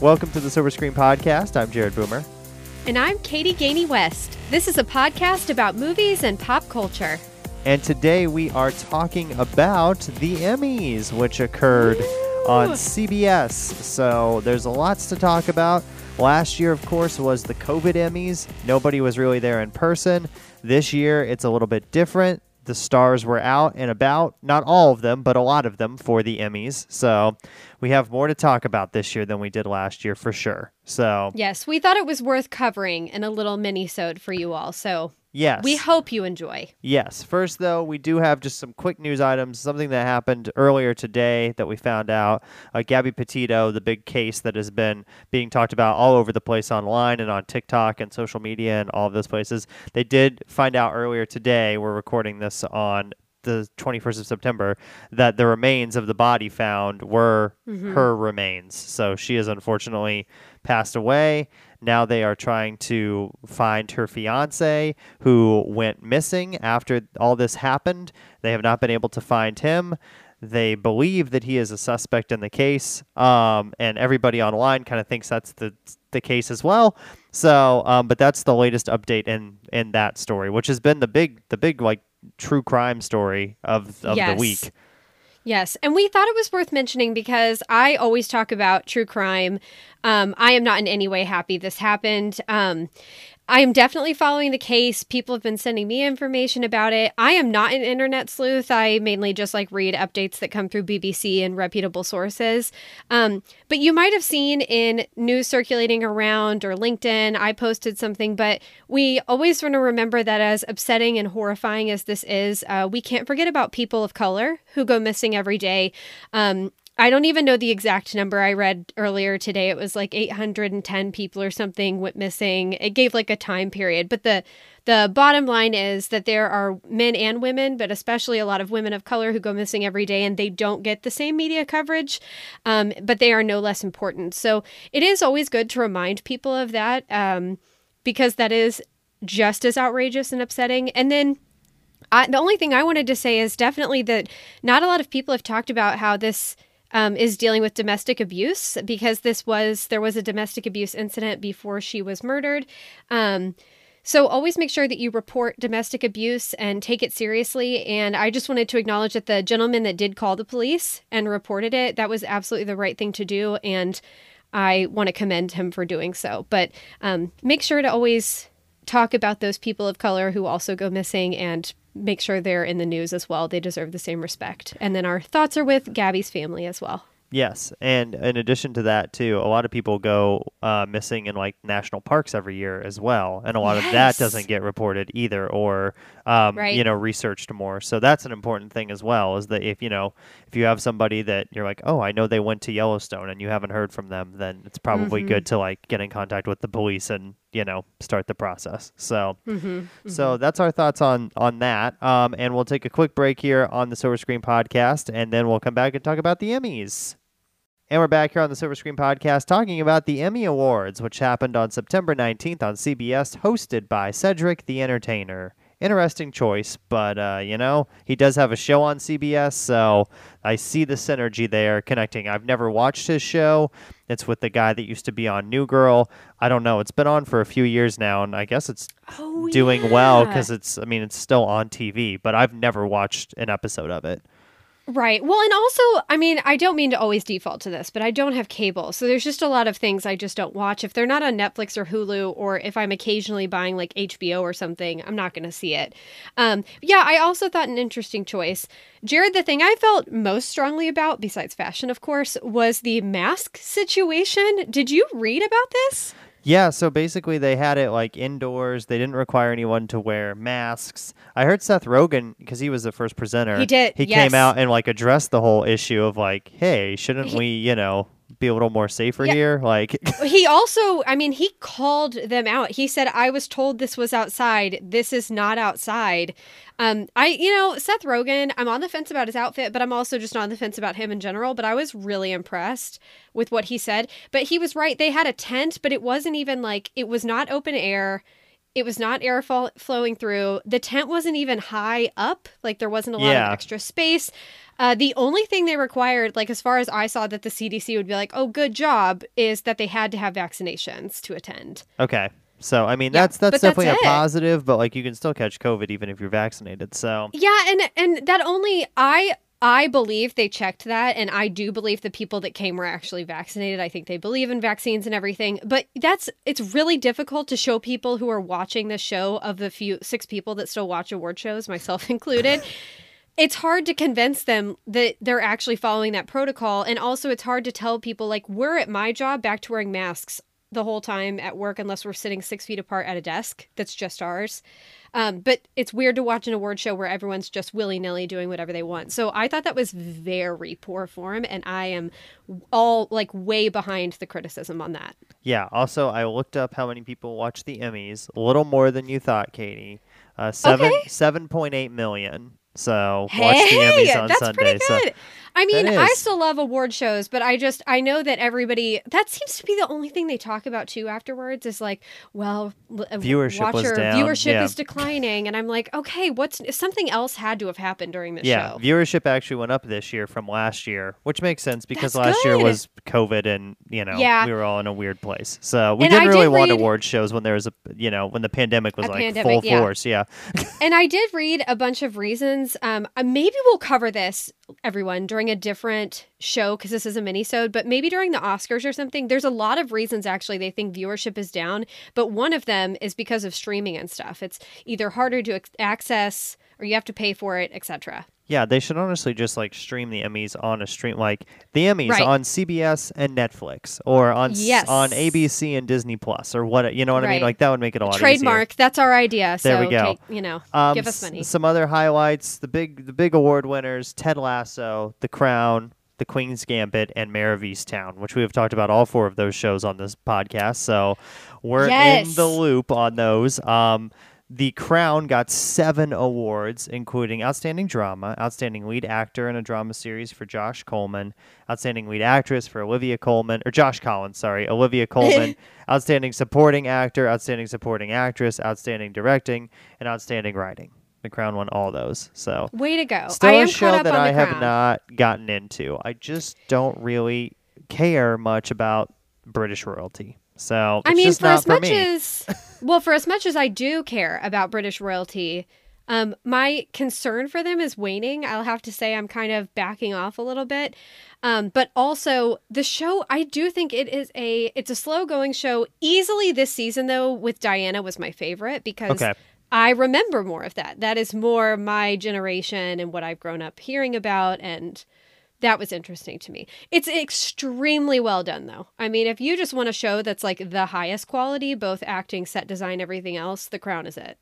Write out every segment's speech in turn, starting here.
Welcome to the Silver Screen Podcast. I'm Jared Boomer. And I'm Katie Gainey West. This is a podcast about movies and pop culture. And today we are talking about the Emmys, which occurred Ooh. on CBS. So there's lots to talk about. Last year, of course, was the COVID Emmys. Nobody was really there in person. This year, it's a little bit different the stars were out and about. Not all of them, but a lot of them for the Emmys. So we have more to talk about this year than we did last year for sure. So yes, we thought it was worth covering in a little mini-sode for you all. So Yes. We hope you enjoy. Yes. First, though, we do have just some quick news items. Something that happened earlier today that we found out. Uh, Gabby Petito, the big case that has been being talked about all over the place online and on TikTok and social media and all of those places. They did find out earlier today. We're recording this on the 21st of September that the remains of the body found were mm-hmm. her remains. So she is unfortunately passed away. Now they are trying to find her fiance who went missing after all this happened. They have not been able to find him. They believe that he is a suspect in the case, um, and everybody online kind of thinks that's the the case as well. So, um, but that's the latest update in in that story, which has been the big the big like true crime story of of yes. the week. Yes, and we thought it was worth mentioning because I always talk about true crime. Um, I am not in any way happy this happened. Um, I am definitely following the case. People have been sending me information about it. I am not an internet sleuth. I mainly just like read updates that come through BBC and reputable sources. Um, but you might have seen in news circulating around or LinkedIn, I posted something. But we always want to remember that as upsetting and horrifying as this is, uh, we can't forget about people of color who go missing every day. Um, I don't even know the exact number I read earlier today. It was like 810 people or something went missing. It gave like a time period, but the the bottom line is that there are men and women, but especially a lot of women of color who go missing every day and they don't get the same media coverage, um, but they are no less important. So it is always good to remind people of that um, because that is just as outrageous and upsetting. And then I, the only thing I wanted to say is definitely that not a lot of people have talked about how this um, is dealing with domestic abuse because this was there was a domestic abuse incident before she was murdered. Um, so always make sure that you report domestic abuse and take it seriously. And I just wanted to acknowledge that the gentleman that did call the police and reported it, that was absolutely the right thing to do. And I want to commend him for doing so. But um, make sure to always talk about those people of color who also go missing and make sure they're in the news as well. They deserve the same respect. And then our thoughts are with Gabby's family as well. Yes, and in addition to that, too, a lot of people go uh, missing in like national parks every year as well, and a lot yes. of that doesn't get reported either, or um, right. you know, researched more. So that's an important thing as well. Is that if you know if you have somebody that you're like, oh, I know they went to Yellowstone, and you haven't heard from them, then it's probably mm-hmm. good to like get in contact with the police and you know start the process. So mm-hmm. Mm-hmm. so that's our thoughts on on that. Um, and we'll take a quick break here on the Silver Screen podcast, and then we'll come back and talk about the Emmys. And we're back here on the Silver Screen Podcast talking about the Emmy Awards, which happened on September 19th on CBS, hosted by Cedric the Entertainer. Interesting choice, but, uh, you know, he does have a show on CBS, so I see the synergy there connecting. I've never watched his show. It's with the guy that used to be on New Girl. I don't know. It's been on for a few years now, and I guess it's oh, doing yeah. well because it's, I mean, it's still on TV, but I've never watched an episode of it. Right. Well, and also, I mean, I don't mean to always default to this, but I don't have cable. So there's just a lot of things I just don't watch. If they're not on Netflix or Hulu, or if I'm occasionally buying like HBO or something, I'm not going to see it. Um, yeah, I also thought an interesting choice. Jared, the thing I felt most strongly about, besides fashion, of course, was the mask situation. Did you read about this? Yeah, so basically they had it like indoors. They didn't require anyone to wear masks. I heard Seth Rogen because he was the first presenter. He did. He yes. came out and like addressed the whole issue of like, hey, shouldn't he, we, you know, be a little more safer yeah. here. Like he also, I mean, he called them out. He said, "I was told this was outside. This is not outside." Um, I, you know, Seth Rogen. I'm on the fence about his outfit, but I'm also just on the fence about him in general. But I was really impressed with what he said. But he was right. They had a tent, but it wasn't even like it was not open air It was not air fall- flowing through. The tent wasn't even high up. Like there wasn't a lot yeah. of extra space. Uh, the only thing they required, like as far as I saw that the CDC would be like, oh, good job, is that they had to have vaccinations to attend. Okay. So I mean yeah, that's that's definitely that's a positive, but like you can still catch COVID even if you're vaccinated. So Yeah, and and that only I I believe they checked that, and I do believe the people that came were actually vaccinated. I think they believe in vaccines and everything. But that's it's really difficult to show people who are watching the show of the few six people that still watch award shows, myself included. it's hard to convince them that they're actually following that protocol, and also it's hard to tell people like we're at my job back to wearing masks the whole time at work unless we're sitting six feet apart at a desk that's just ours. Um, but it's weird to watch an award show where everyone's just willy nilly doing whatever they want. So I thought that was very poor form, and I am all like way behind the criticism on that. Yeah. Also, I looked up how many people watch the Emmys. A little more than you thought, Katie. Uh, seven okay. seven point eight million. So hey, watch the Emmys on that's Sunday. Pretty good. So I mean, I still love award shows, but I just I know that everybody that seems to be the only thing they talk about too afterwards is like, well, uh, viewership watcher, was down. Viewership yeah. is declining, and I'm like, okay, what's something else had to have happened during this yeah, show? viewership actually went up this year from last year, which makes sense because That's last good. year was COVID, and you know yeah. we were all in a weird place. So we and didn't I really did want read, award shows when there was a you know when the pandemic was like pandemic, full yeah. force. Yeah. and I did read a bunch of reasons. Um, uh, maybe we'll cover this everyone during a different show because this is a mini-sode but maybe during the oscars or something. There's a lot of reasons actually they think viewership is down but one of them is because of streaming and stuff. It's either harder to access or you have to pay for it etc yeah, they should honestly just like stream the Emmys on a stream, like the Emmys right. on CBS and Netflix, or on yes. on ABC and Disney Plus, or what you know what right. I mean. Like that would make it a lot trademark. Easier. That's our idea. There so, we go. Take, you know, um, give us money. S- some other highlights: the big the big award winners: Ted Lasso, The Crown, The Queen's Gambit, and Mare of Easttown, which we have talked about all four of those shows on this podcast. So we're yes. in the loop on those. Um, the Crown got seven awards, including Outstanding Drama, Outstanding Lead Actor in a Drama Series for Josh Coleman, Outstanding Lead Actress for Olivia Coleman, or Josh Collins, sorry, Olivia Coleman, Outstanding Supporting Actor, Outstanding Supporting Actress, Outstanding Directing, and Outstanding Writing. The Crown won all those. So way to go! Still a show that I have not gotten into. I just don't really care much about British royalty. So I mean, for as for much me. as well, for as much as I do care about British royalty, um, my concern for them is waning. I'll have to say I'm kind of backing off a little bit. Um, but also the show, I do think it is a it's a slow going show. Easily this season though, with Diana was my favorite because okay. I remember more of that. That is more my generation and what I've grown up hearing about and that was interesting to me. It's extremely well done, though. I mean, if you just want a show that's like the highest quality, both acting, set design, everything else, The Crown is it.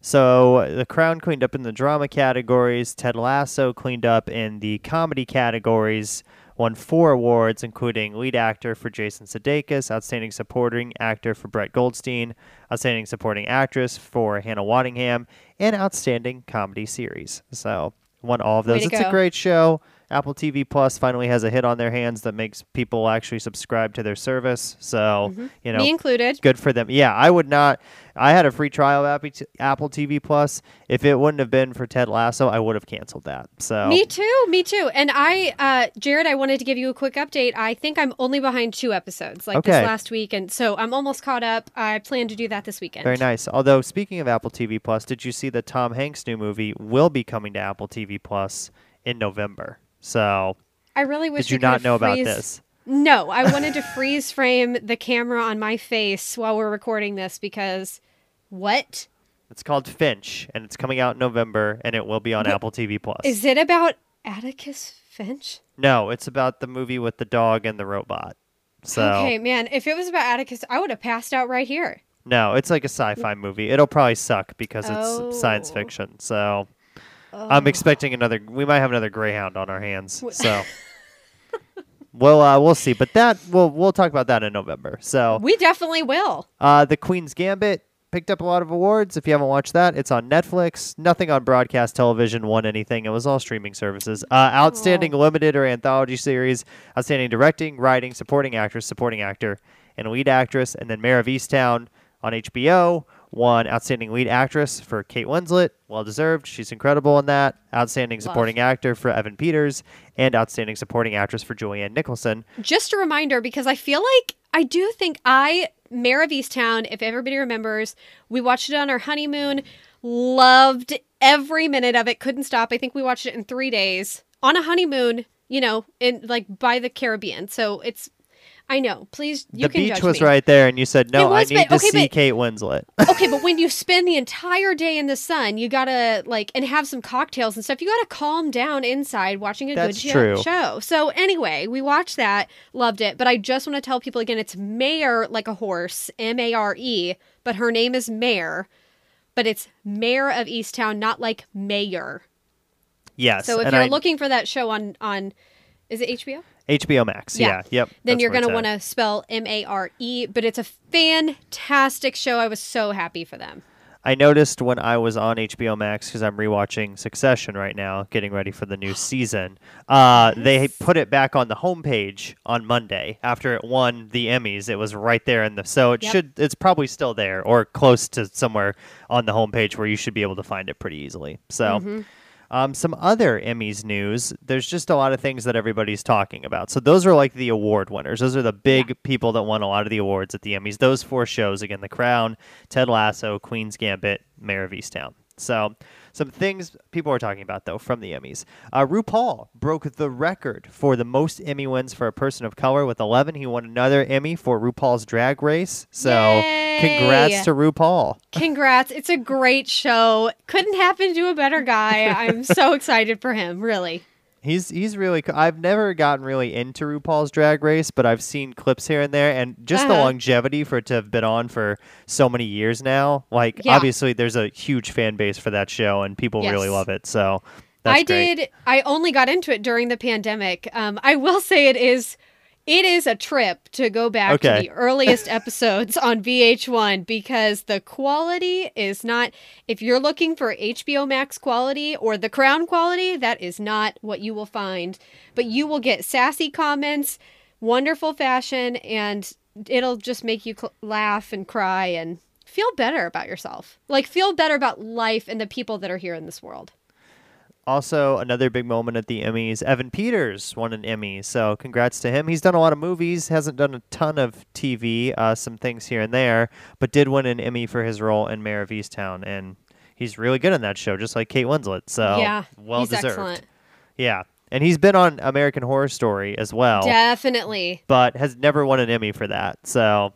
So The Crown cleaned up in the drama categories. Ted Lasso cleaned up in the comedy categories. Won four awards, including lead actor for Jason Sudeikis, outstanding supporting actor for Brett Goldstein, outstanding supporting actress for Hannah Waddingham, and outstanding comedy series. So won all of those. It's go. a great show. Apple TV Plus finally has a hit on their hands that makes people actually subscribe to their service. So, mm-hmm. you know, me included. Good for them. Yeah, I would not. I had a free trial of Apple TV Plus. If it wouldn't have been for Ted Lasso, I would have canceled that. So me too, me too. And I, uh, Jared, I wanted to give you a quick update. I think I'm only behind two episodes, like okay. this last week, and so I'm almost caught up. I plan to do that this weekend. Very nice. Although speaking of Apple TV Plus, did you see that Tom Hanks' new movie will be coming to Apple TV Plus in November? So I really wish did you not know freeze... about this? No, I wanted to freeze frame the camera on my face while we're recording this because what? It's called Finch, and it's coming out in November, and it will be on? Apple TV Plus. Is it about Atticus Finch? No, it's about the movie with the dog and the robot. So okay, man, if it was about Atticus, I would have passed out right here. No, it's like a sci-fi movie. It'll probably suck because it's oh. science fiction. So I'm expecting another. We might have another Greyhound on our hands. So. well, uh, we'll see, but that we'll we'll talk about that in November. So we definitely will. Uh, the Queen's Gambit picked up a lot of awards. If you haven't watched that, it's on Netflix. Nothing on broadcast television won anything. It was all streaming services. Uh, outstanding oh. limited or anthology series, outstanding directing, writing, supporting actress, supporting actor, and lead actress, and then Mare of Easttown on HBO won Outstanding Lead Actress for Kate Winslet. Well deserved. She's incredible in that. Outstanding Supporting Love. Actor for Evan Peters and Outstanding Supporting Actress for Julianne Nicholson. Just a reminder because I feel like I do think I, Mare of Easttown, if everybody remembers, we watched it on our honeymoon. Loved every minute of it. Couldn't stop. I think we watched it in three days on a honeymoon, you know, in like by the Caribbean. So it's I know. Please, you the can beach was me. right there, and you said no. Was, I need but, to see but, Kate Winslet. okay, but when you spend the entire day in the sun, you gotta like and have some cocktails and stuff. You gotta calm down inside watching a That's good true. show. So anyway, we watched that, loved it. But I just want to tell people again, it's Mayor like a horse, M A R E, but her name is Mayor, but it's Mayor of Easttown, not like Mayor. Yes. So if you're I... looking for that show on on, is it HBO? HBO Max. Yeah. yeah. Yep. Then you're going to want to spell M A R E, but it's a fantastic show. I was so happy for them. I noticed when I was on HBO Max because I'm rewatching Succession right now, getting ready for the new season. Uh, yes. They put it back on the homepage on Monday after it won the Emmys. It was right there in the so it yep. should it's probably still there or close to somewhere on the homepage where you should be able to find it pretty easily. So. Mm-hmm. Um, some other Emmys news. There's just a lot of things that everybody's talking about. So those are like the award winners. Those are the big yeah. people that won a lot of the awards at the Emmys. Those four shows again: The Crown, Ted Lasso, Queen's Gambit, Mare of Easttown. So some things people are talking about, though, from the Emmys. Uh, RuPaul broke the record for the most Emmy wins for a person of color with 11. He won another Emmy for RuPaul's Drag Race. So, Yay! congrats to RuPaul. Congrats. It's a great show. Couldn't happen to a better guy. I'm so excited for him, really. He's he's really. I've never gotten really into RuPaul's Drag Race, but I've seen clips here and there, and just uh-huh. the longevity for it to have been on for so many years now. Like yeah. obviously, there's a huge fan base for that show, and people yes. really love it. So I great. did. I only got into it during the pandemic. Um, I will say it is it is a trip to go back okay. to the earliest episodes on VH1 because the quality is not, if you're looking for HBO Max quality or the Crown quality, that is not what you will find. But you will get sassy comments, wonderful fashion, and it'll just make you cl- laugh and cry and feel better about yourself. Like, feel better about life and the people that are here in this world. Also, another big moment at the Emmys. Evan Peters won an Emmy, so congrats to him. He's done a lot of movies, hasn't done a ton of TV, uh, some things here and there, but did win an Emmy for his role in Mare of Easttown, and he's really good in that show, just like Kate Winslet. So yeah, well deserved. Excellent. Yeah, and he's been on American Horror Story as well. Definitely, but has never won an Emmy for that. So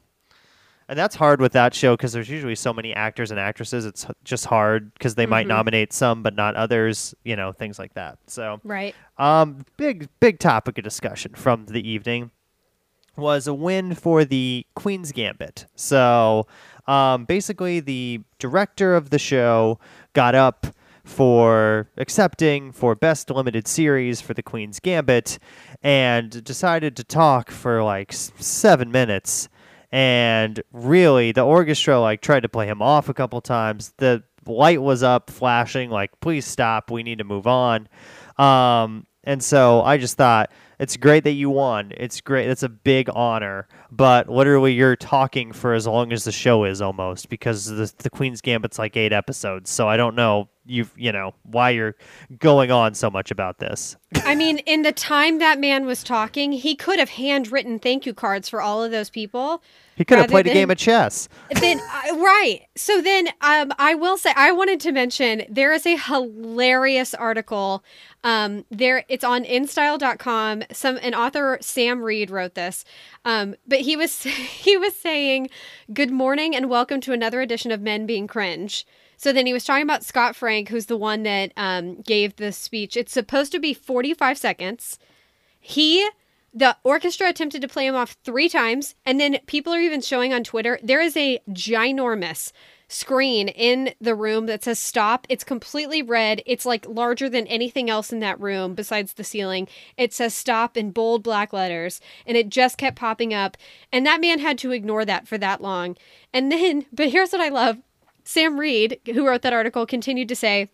and that's hard with that show because there's usually so many actors and actresses. It's just hard because they mm-hmm. might nominate some but not others. You know, things like that. So right. Um, big big topic of discussion from the evening was a win for the Queen's Gambit. So, um, basically, the director of the show got up for accepting for best limited series for the Queen's Gambit and decided to talk for like seven minutes and really the orchestra like tried to play him off a couple times. The light was up flashing like please stop we need to move on. Um, and so i just thought it's great that you won. It's great it's a big honor but literally you're talking for as long as the show is almost because the, the queen's gambit's like eight episodes. So i don't know you've you know why you're going on so much about this i mean in the time that man was talking he could have handwritten thank you cards for all of those people he could have played than, a game of chess. Then uh, right. So then um, I will say I wanted to mention there is a hilarious article. Um, there it's on InStyle.com. Some an author Sam Reed wrote this. Um, but he was he was saying, "Good morning and welcome to another edition of Men Being Cringe." So then he was talking about Scott Frank, who's the one that um, gave the speech. It's supposed to be 45 seconds. He the orchestra attempted to play him off three times, and then people are even showing on Twitter there is a ginormous screen in the room that says stop. It's completely red. It's like larger than anything else in that room besides the ceiling. It says stop in bold black letters, and it just kept popping up. And that man had to ignore that for that long. And then, but here's what I love Sam Reed, who wrote that article, continued to say,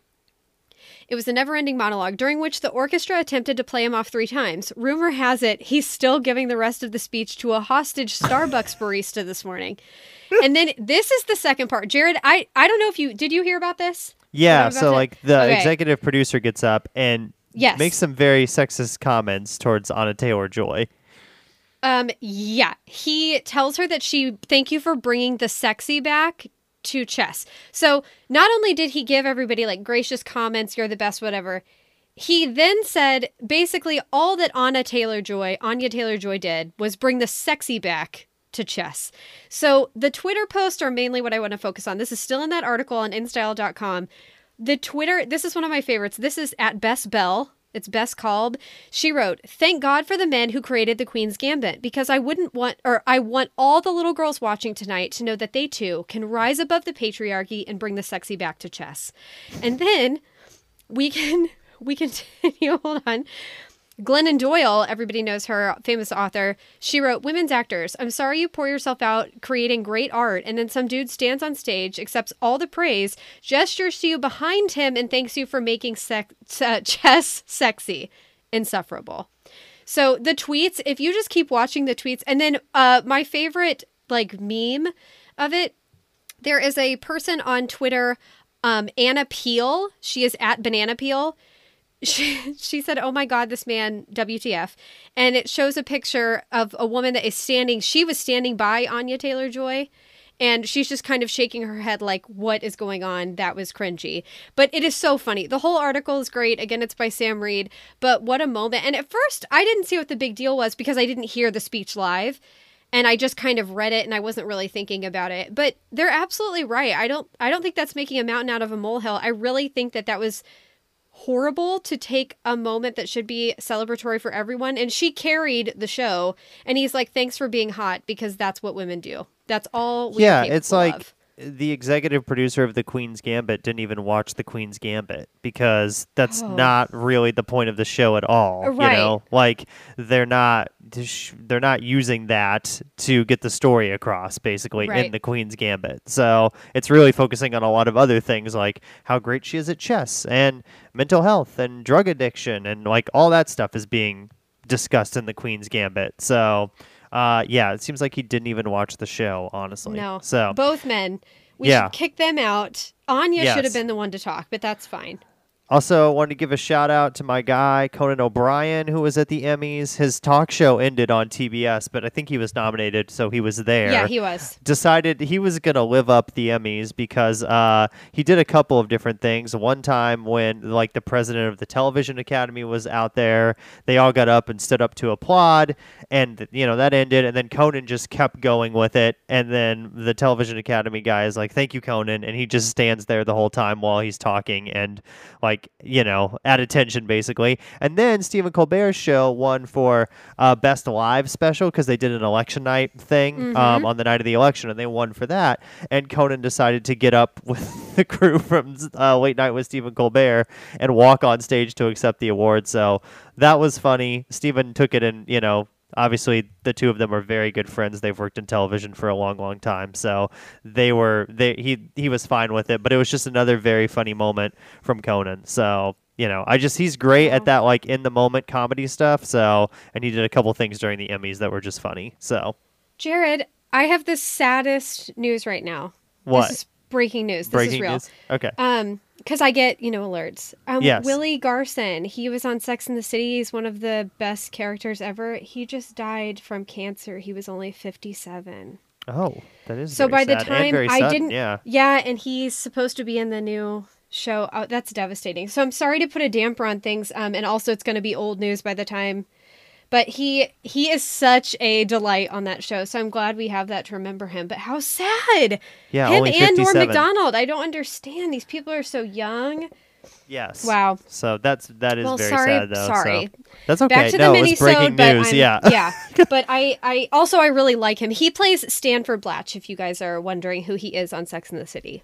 It was a never ending monologue during which the orchestra attempted to play him off three times. Rumor has it he's still giving the rest of the speech to a hostage Starbucks barista this morning. And then this is the second part. Jared, I, I don't know if you did you hear about this? Yeah, so like the okay. executive producer gets up and yes. makes some very sexist comments towards Anna Taylor Joy. Um yeah, he tells her that she thank you for bringing the sexy back to chess. So not only did he give everybody like gracious comments, you're the best, whatever. He then said basically all that Anna Taylor Joy, Anya Taylor Joy did was bring the sexy back to chess. So the Twitter posts are mainly what I want to focus on. This is still in that article on InStyle.com. The Twitter, this is one of my favorites. This is at Best Bell it's best called. She wrote, Thank God for the men who created the Queen's Gambit, because I wouldn't want, or I want all the little girls watching tonight to know that they too can rise above the patriarchy and bring the sexy back to chess. And then we can, we continue, hold on. Glennon Doyle, everybody knows her, famous author. She wrote, Women's actors, I'm sorry you pour yourself out creating great art, and then some dude stands on stage, accepts all the praise, gestures to you behind him, and thanks you for making sec- uh, chess sexy. Insufferable. So the tweets, if you just keep watching the tweets, and then uh, my favorite like meme of it, there is a person on Twitter, um, Anna Peel. She is at Banana Peel she, she said, Oh my God, this man, WTF. And it shows a picture of a woman that is standing, she was standing by Anya Taylor Joy. And she's just kind of shaking her head, like, what is going on? That was cringy. But it is so funny. The whole article is great. Again, it's by Sam Reed. But what a moment. And at first, I didn't see what the big deal was because I didn't hear the speech live and I just kind of read it and I wasn't really thinking about it. But they're absolutely right. I don't I don't think that's making a mountain out of a molehill. I really think that that was horrible to take a moment that should be celebratory for everyone. And she carried the show. And he's like, thanks for being hot because that's what women do. That's all. yeah, it's like of the executive producer of the Queen's Gambit didn't even watch the Queen's Gambit because that's oh. not really the point of the show at all. Right. You know, like they're not they're not using that to get the story across basically right. in the Queen's Gambit. So, it's really focusing on a lot of other things like how great she is at chess and mental health and drug addiction and like all that stuff is being discussed in the Queen's Gambit. So, uh, yeah, it seems like he didn't even watch the show, honestly. No. So both men. We yeah. should kick them out. Anya yes. should have been the one to talk, but that's fine. Also, I wanted to give a shout out to my guy Conan O'Brien, who was at the Emmys. His talk show ended on TBS, but I think he was nominated, so he was there. Yeah, he was. Decided he was going to live up the Emmys because uh, he did a couple of different things. One time when, like, the president of the Television Academy was out there, they all got up and stood up to applaud, and you know that ended. And then Conan just kept going with it, and then the Television Academy guy is like, "Thank you, Conan," and he just stands there the whole time while he's talking, and like like you know at attention basically. And then Stephen Colbert's show won for uh, best live special because they did an election night thing um, mm-hmm. um, on the night of the election, and they won for that. And Conan decided to get up with the crew from uh, Late Night with Stephen Colbert and walk on stage to accept the award. So that was funny. Stephen took it and you know obviously the two of them are very good friends. They've worked in television for a long long time. So they were they he he was fine with it. But it was just another very funny moment from conan. So you know i just he's great at that like in the moment comedy stuff. So and he did a couple things during the emmys that were just funny. So. Jared i have the saddest news right now. What? this is breaking news. This breaking is real. news? okay. Um because I get you know alerts. Um, yes. Willie Garson, he was on Sex in the City. He's one of the best characters ever. He just died from cancer. He was only fifty-seven. Oh, that is so. by the time I sudden, didn't, yeah, yeah, and he's supposed to be in the new show. Oh, that's devastating. So I'm sorry to put a damper on things. Um, and also it's going to be old news by the time but he he is such a delight on that show, so I'm glad we have that to remember him. But how sad! Yeah, him and Norm Macdonald. I don't understand. These people are so young. Yes. Wow. So that's that is well, very sorry, sad though. Sorry. So that's okay. Back to no, the mini breaking news. Yeah. yeah. But I I also I really like him. He plays Stanford Blatch. If you guys are wondering who he is on Sex in the City.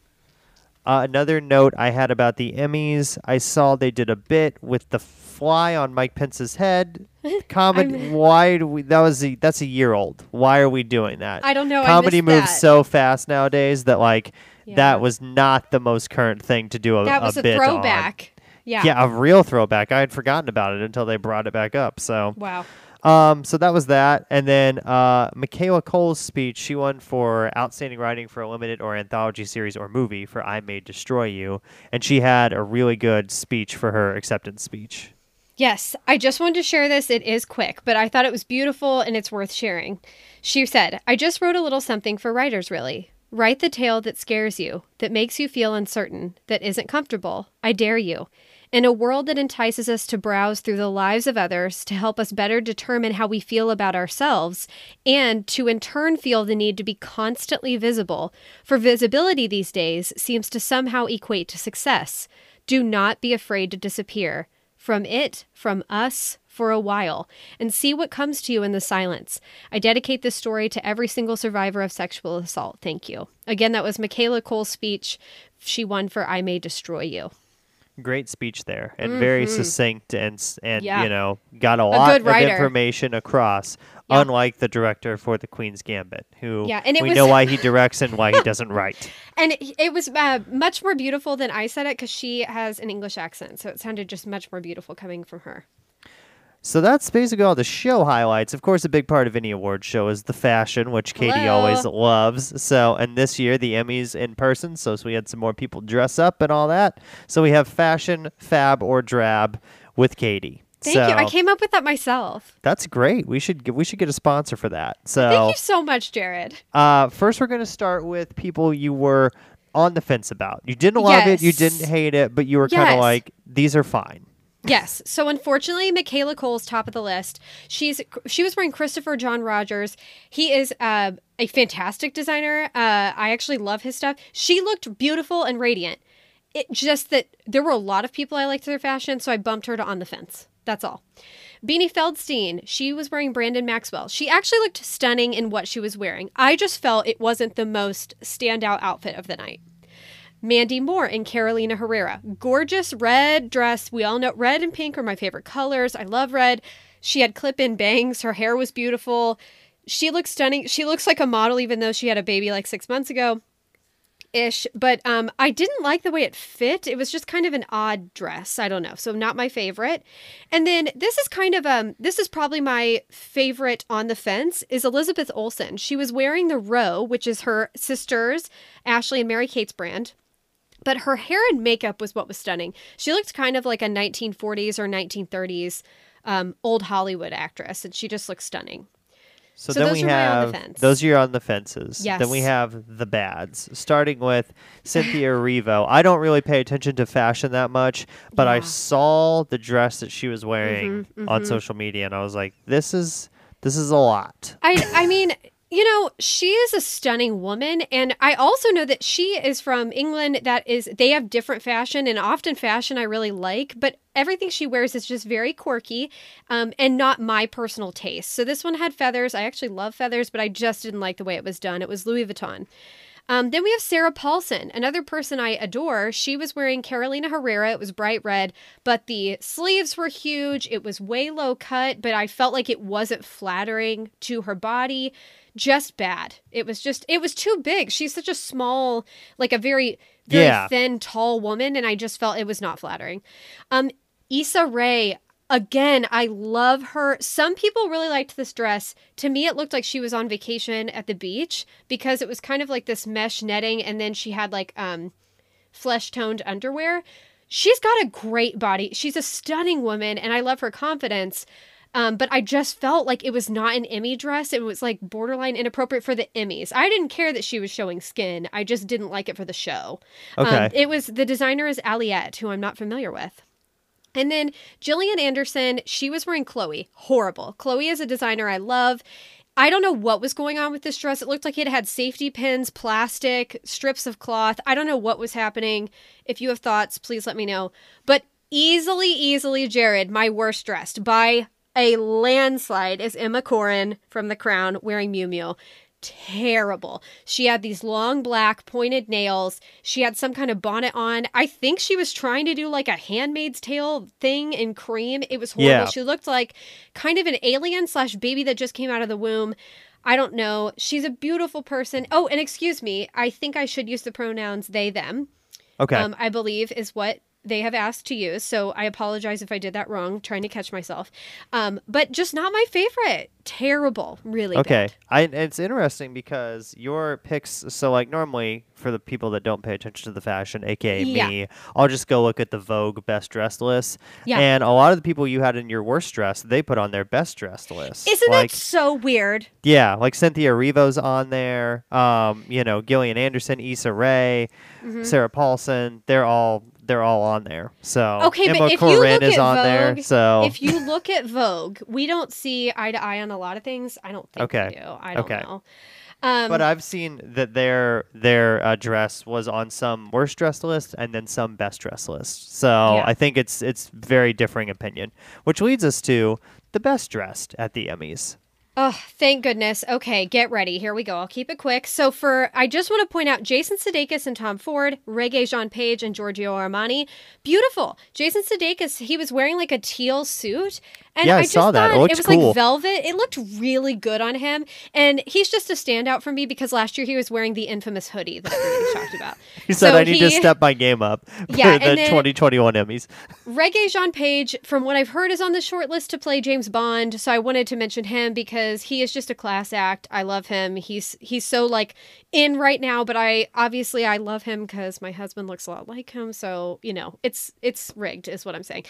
Uh, another note I had about the Emmys, I saw they did a bit with the fly on Mike Pence's head. Comedy. why do we? That was a, that's a year old. Why are we doing that? I don't know. Comedy moves that. so fast nowadays that like yeah. that was not the most current thing to do a, that was a, a throwback. On. Yeah. Yeah, a real throwback. I had forgotten about it until they brought it back up. So Wow. Um, so that was that, and then uh, Michaela Coel's speech. She won for outstanding writing for a limited or anthology series or movie for "I May Destroy You," and she had a really good speech for her acceptance speech. Yes, I just wanted to share this. It is quick, but I thought it was beautiful and it's worth sharing. She said, I just wrote a little something for writers, really. Write the tale that scares you, that makes you feel uncertain, that isn't comfortable. I dare you. In a world that entices us to browse through the lives of others to help us better determine how we feel about ourselves, and to in turn feel the need to be constantly visible, for visibility these days seems to somehow equate to success. Do not be afraid to disappear from it, from us, for a while, and see what comes to you in the silence. I dedicate this story to every single survivor of sexual assault. Thank you. Again, that was Michaela Coel's speech. She won for I May Destroy You. Great speech there, and mm-hmm. very succinct, and and yeah. you know got a, a lot of information across. Yeah. Unlike the director for The Queen's Gambit, who yeah, and we was... know why he directs and why he doesn't write. And it, it was uh, much more beautiful than I said it because she has an English accent, so it sounded just much more beautiful coming from her. So that's basically all the show highlights. Of course, a big part of any award show is the fashion, which Katie Hello. always loves. So, and this year the Emmys in person, so, so we had some more people dress up and all that. So we have fashion, fab, or drab with Katie. Thank so, you. I came up with that myself. That's great. We should get, we should get a sponsor for that. So thank you so much, Jared. Uh, first, we're going to start with people you were on the fence about. You didn't love yes. it, you didn't hate it, but you were kind of like, these are fine. Yes. So unfortunately, Michaela Coel's top of the list. She's she was wearing Christopher John Rogers. He is uh, a fantastic designer. Uh, I actually love his stuff. She looked beautiful and radiant. It just that there were a lot of people I liked their fashion, so I bumped her to on the fence. That's all. Beanie Feldstein, she was wearing Brandon Maxwell. She actually looked stunning in what she was wearing. I just felt it wasn't the most standout outfit of the night. Mandy Moore and Carolina Herrera. Gorgeous red dress. We all know red and pink are my favorite colors. I love red. She had clip in bangs. Her hair was beautiful. She looks stunning. She looks like a model, even though she had a baby like six months ago ish. But um, I didn't like the way it fit. It was just kind of an odd dress. I don't know. So, not my favorite. And then this is kind of um, this is probably my favorite on the fence is Elizabeth Olsen. She was wearing the Row, which is her sisters, Ashley and Mary Kate's brand. But her hair and makeup was what was stunning. She looked kind of like a 1940s or 1930s um, old Hollywood actress, and she just looked stunning. So, So then those we on have the fence. those are on the fences. Yes. Then we have the bads, starting with Cynthia Erivo. I don't really pay attention to fashion that much, but I saw the dress that she was wearing Mhm, on mhm. social media, and I was like, "This is this is a lot." I I mean, you know, she is a stunning woman and I also know that she is from England that is they have different fashion and often fashion I really like, but everything she wears is just very quirky um, and not my personal taste. So this one had feathers. I actually love feathers, but I just didn't like the way it was done. It was Louis Vuitton. Um, then we have Sarah Paulson, another person I adore. She was wearing Carolina Herrera. It was bright red, but the sleeves were huge. It was way low cut, but I felt like it wasn't flattering to her body. Just bad. It was just, it was too big. She's such a small, like a very, very Yeah. thin, tall woman, and I just felt it was not flattering. Um, Issa Rae, again, I love her. Some people really liked this dress. To me, it looked like she was on vacation at the beach because it was kind of like this mesh netting, and then she had like um, flesh toned underwear. She's got a great body. She's a stunning woman, and I love her confidence. Um, but I just felt like it was not an Emmy dress. It was like borderline inappropriate for the Emmys. I didn't care that she was showing skin. I just didn't like it for the show. Okay. Um, it was the designer is Aliette, who I'm not familiar with. And then Gillian Anderson, she was wearing Chloe. Horrible. Chloe is a designer I love. I don't know what was going on with this dress. It looked like it had safety pins, plastic, strips of cloth. I don't know what was happening. If you have thoughts, please let me know. But easily, easily, Jared, my worst dressed by a landslide is Emma Corrin from The Crown wearing Miu Miu. Terrible. She had these long black pointed nails. She had some kind of bonnet on. I think she was trying to do like a handmaid's tale thing in cream. It was horrible. Yeah. She looked like kind of an alien slash baby that just came out of the womb. I don't know. She's a beautiful person. Oh, and excuse me. I think I should use the pronouns they, them. Okay. Um, I believe is what they have asked to use. So I apologize if I did that wrong, trying to catch myself. Um, but just not my favorite. Terrible, really. Okay. I it's interesting because your picks. So like normally for the people that don't pay attention to the fashion, aka Yeah. me, I'll just go look at the Vogue best dressed list. Yeah. And a lot of the people you had in your worst dress, they put on their best dressed list. Isn't like, that so weird? Yeah, like Cynthia Revo's on there. Um, you know, Gillian Anderson, Issa Rae, Mm-hmm. Sarah Paulson. They're all they're all on there. So Okay, but Emma if you look is at on there. Vogue, So If you look at Vogue, we don't see eye to eye on a lot of things. I don't think Okay. we do. I don't Okay. know. Um, but I've seen that their their uh, dress was on some worst dressed list and then some best dressed list. So Yeah. I think it's it's very differing opinion, which leads us to the best dressed at the Emmys. Oh, thank goodness. Okay, get ready. Here we go. I'll keep it quick. So, for I just want to point out Jason Sudeikis and Tom Ford, Regé-Jean Page and Giorgio Armani. Beautiful. Jason Sudeikis, he was wearing like a teal suit. And Yeah, I just saw that. It looked was cool. like velvet. It looked really good on him. And he's just a standout for me because last year he was wearing the infamous hoodie that everybody talked about. He said, So "I need to step my game up for Yeah, the 2021 Emmys." Regé-Jean Page, from what I've heard, is on the short list to play James Bond. So I wanted to mention him because he is just a class act. I love him. He's he's so like in right now, but I obviously I love him because my husband looks a lot like him. So you know, it's it's rigged, is what I'm saying.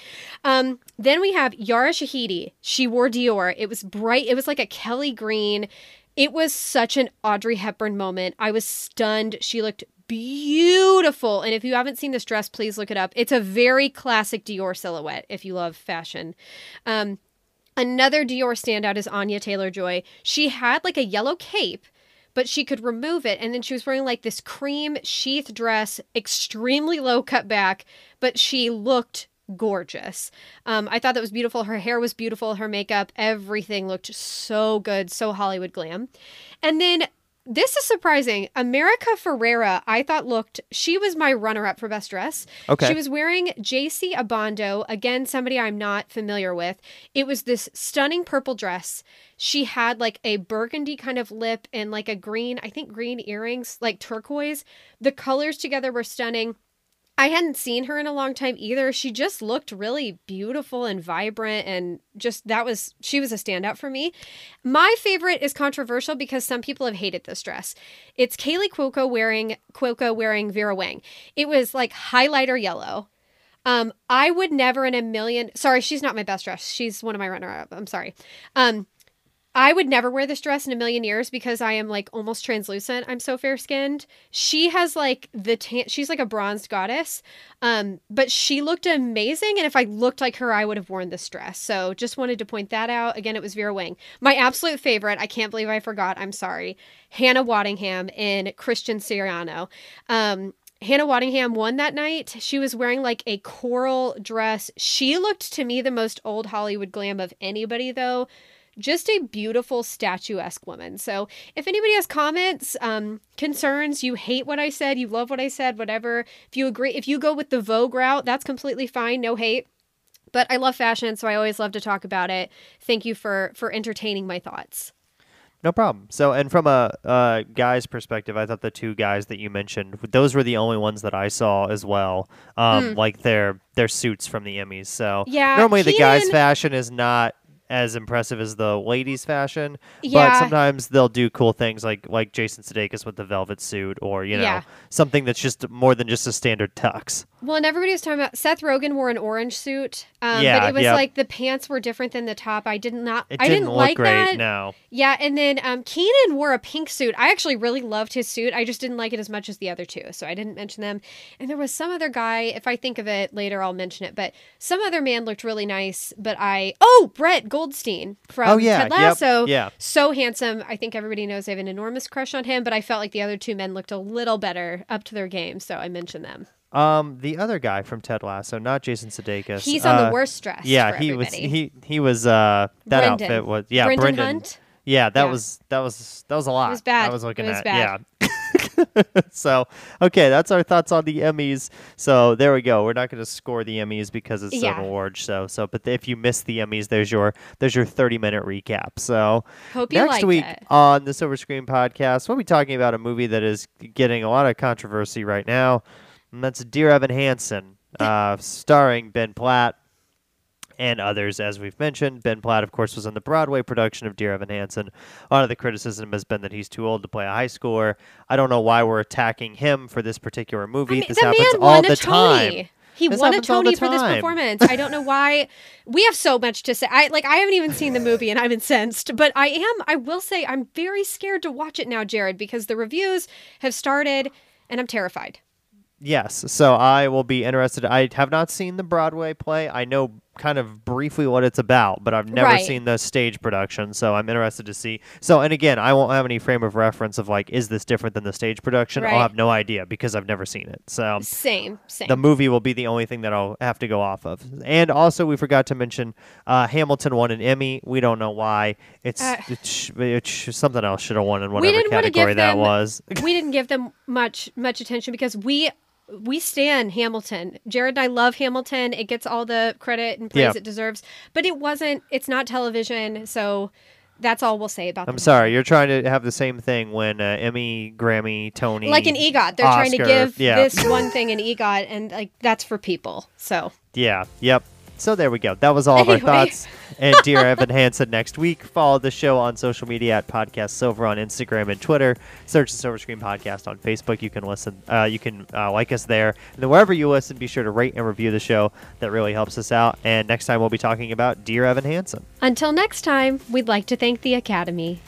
Um, then we have Yara Shahidi. She wore Dior. It was bright. It was like a Kelly green. It was such an Audrey Hepburn moment. I was stunned. She looked beautiful. And if you haven't seen this dress, please look it up. It's a very classic Dior silhouette if you love fashion. Um, another Dior standout is Anya Taylor Joy. She had like a yellow cape. But she could remove it, and then she was wearing like this cream sheath dress, extremely low cut back, but she looked gorgeous. Um, I thought that was beautiful. Her hair was beautiful. Her makeup, everything looked so good, so Hollywood glam. And then this is surprising. America Ferrera, I thought looked, she was my runner up for best dress. Okay. She was wearing JC Abondo, again, somebody I'm not familiar with. It was this stunning purple dress. She had like a burgundy kind of lip and like a green, I think green earrings, like turquoise. The colors together were stunning. I hadn't seen her in a long time either. She just looked really beautiful and vibrant and just that was she was a standout for me. My favorite is controversial because some people have hated this dress. It's Kaley Cuoco wearing Cuoco wearing Vera Wang. It was like highlighter yellow. Um, I would never in a million sorry, she's not my best dress. She's one of my runner up. I'm sorry. Um, I would never wear this dress in a million years because I am like almost translucent. I'm so fair skinned. She has like the tan. She's like a bronzed goddess. Um, but she looked amazing. And if I looked like her, I would have worn this dress. So just wanted to point that out. Again, it was Vera Wang. My absolute favorite. I can't believe I forgot. I'm sorry. Hannah Waddingham in Christian Siriano. Um, Hannah Waddingham won that night. She was wearing like a coral dress. She looked to me the most old Hollywood glam of anybody, though just a beautiful statuesque woman. So if anybody has comments, um, concerns, you hate what I said, you love what I said, whatever. If you agree, if you go with the Vogue route, that's completely fine. No hate. But I love fashion, so I always love to talk about it. Thank you for for entertaining my thoughts. No problem. So, and from a uh, guy's perspective, I thought the two guys that you mentioned, those were the only ones that I saw as well. Um, like their their suits from the Emmys. So. Yeah, normally the guys' fashion is not as impressive as the ladies' fashion, but sometimes they'll do cool things like like Jason Sudeikis with the velvet suit, or you know Yeah. something that's just more than just a standard tux. Well, and everybody was talking about Seth Rogen wore an orange suit, um, Yeah, but it was yep. like the pants were different than the top. I did not, It I didn't, didn't like great. that. No. Yeah, and then um, Kenan wore a pink suit. I actually really loved his suit. I just didn't like it as much as the other two, so I didn't mention them. And there was some other guy. If I think of it later, I'll mention it. But some other man looked really nice. But I oh Brett Goldstein from Oh, yeah, Ted yep, Lasso. yeah. so handsome. I think everybody knows I have an enormous crush on him. But I felt like the other two men looked a little better up to their game, so I mentioned them. Um, the other guy from Ted Lasso, not Jason Sudeikis. He's on uh, the worst dress. Yeah, he was. He he was. Uh, that Brendan. outfit was. Yeah, Brendan Brendan. Hunt? Yeah, that Yeah. was that was that was a lot. was bad. I was looking It was at. bad. Yeah. so okay, that's our thoughts on the Emmys. So there we go. We're not going to score the Emmys because it's Yeah. Civil War. So so, but if you missed the Emmys, there's your there's your 30 minute recap. So Hope you next week it. on the Silver Screen Podcast, we'll be talking about a movie that is getting a lot of controversy right now, and that's Dear Evan Hansen. uh, starring Ben Platt and others, as we've mentioned. Ben Platt, of course, was in the Broadway production of Dear Evan Hansen. A lot of the criticism has been that he's too old to play a high schooler. I don't know why we're attacking him for this particular movie. I mean, this the happens all won the time. Tony. He This won a happens all the Tony for this performance. I don't know why. We have so much to say. I like. I haven't even seen the movie, and I'm incensed. But I am. I will say, I'm very scared to watch it now, Jared, because the reviews have started, and I'm terrified. Yes, so I will be interested. I have not seen the Broadway play. I know kind of briefly what it's about, but I've never Right. seen the stage production, so I'm interested to see. So, and again, I won't have any frame of reference of like, is this different than the stage production? I'll have no idea because I've never seen it. So, Same. Same. the movie will be the only thing that I'll have to go off of. And also, we forgot to mention uh, Hamilton won an Emmy. We don't know why. It's, Uh, it's, it's something else should have won in whatever didn't want to category that them. was. we didn't give them much much attention because we we stand Hamilton. Jared and I love Hamilton. It gets all the credit and praise Yeah. it deserves. But it wasn't. It's not television, so that's all we'll say about. That. I'm sorry, you're trying to have the same thing when uh, Emmy, Grammy, Tony, like an EGOT. They're trying to give yeah. this one thing an EGOT, and like that's for people. So Yeah, yep. So there we go. That was all of our thoughts. And dear Evan Hansen next week. Follow the show on social media at Podcast Silver on Instagram and Twitter. Search the Silver Screen Podcast on Facebook. You can listen. Uh, you can uh, like us there. And then wherever you listen, be sure to rate and review the show. That really helps us out. And next time we'll be talking about Dear Evan Hansen. until next time, we'd like to thank the Academy.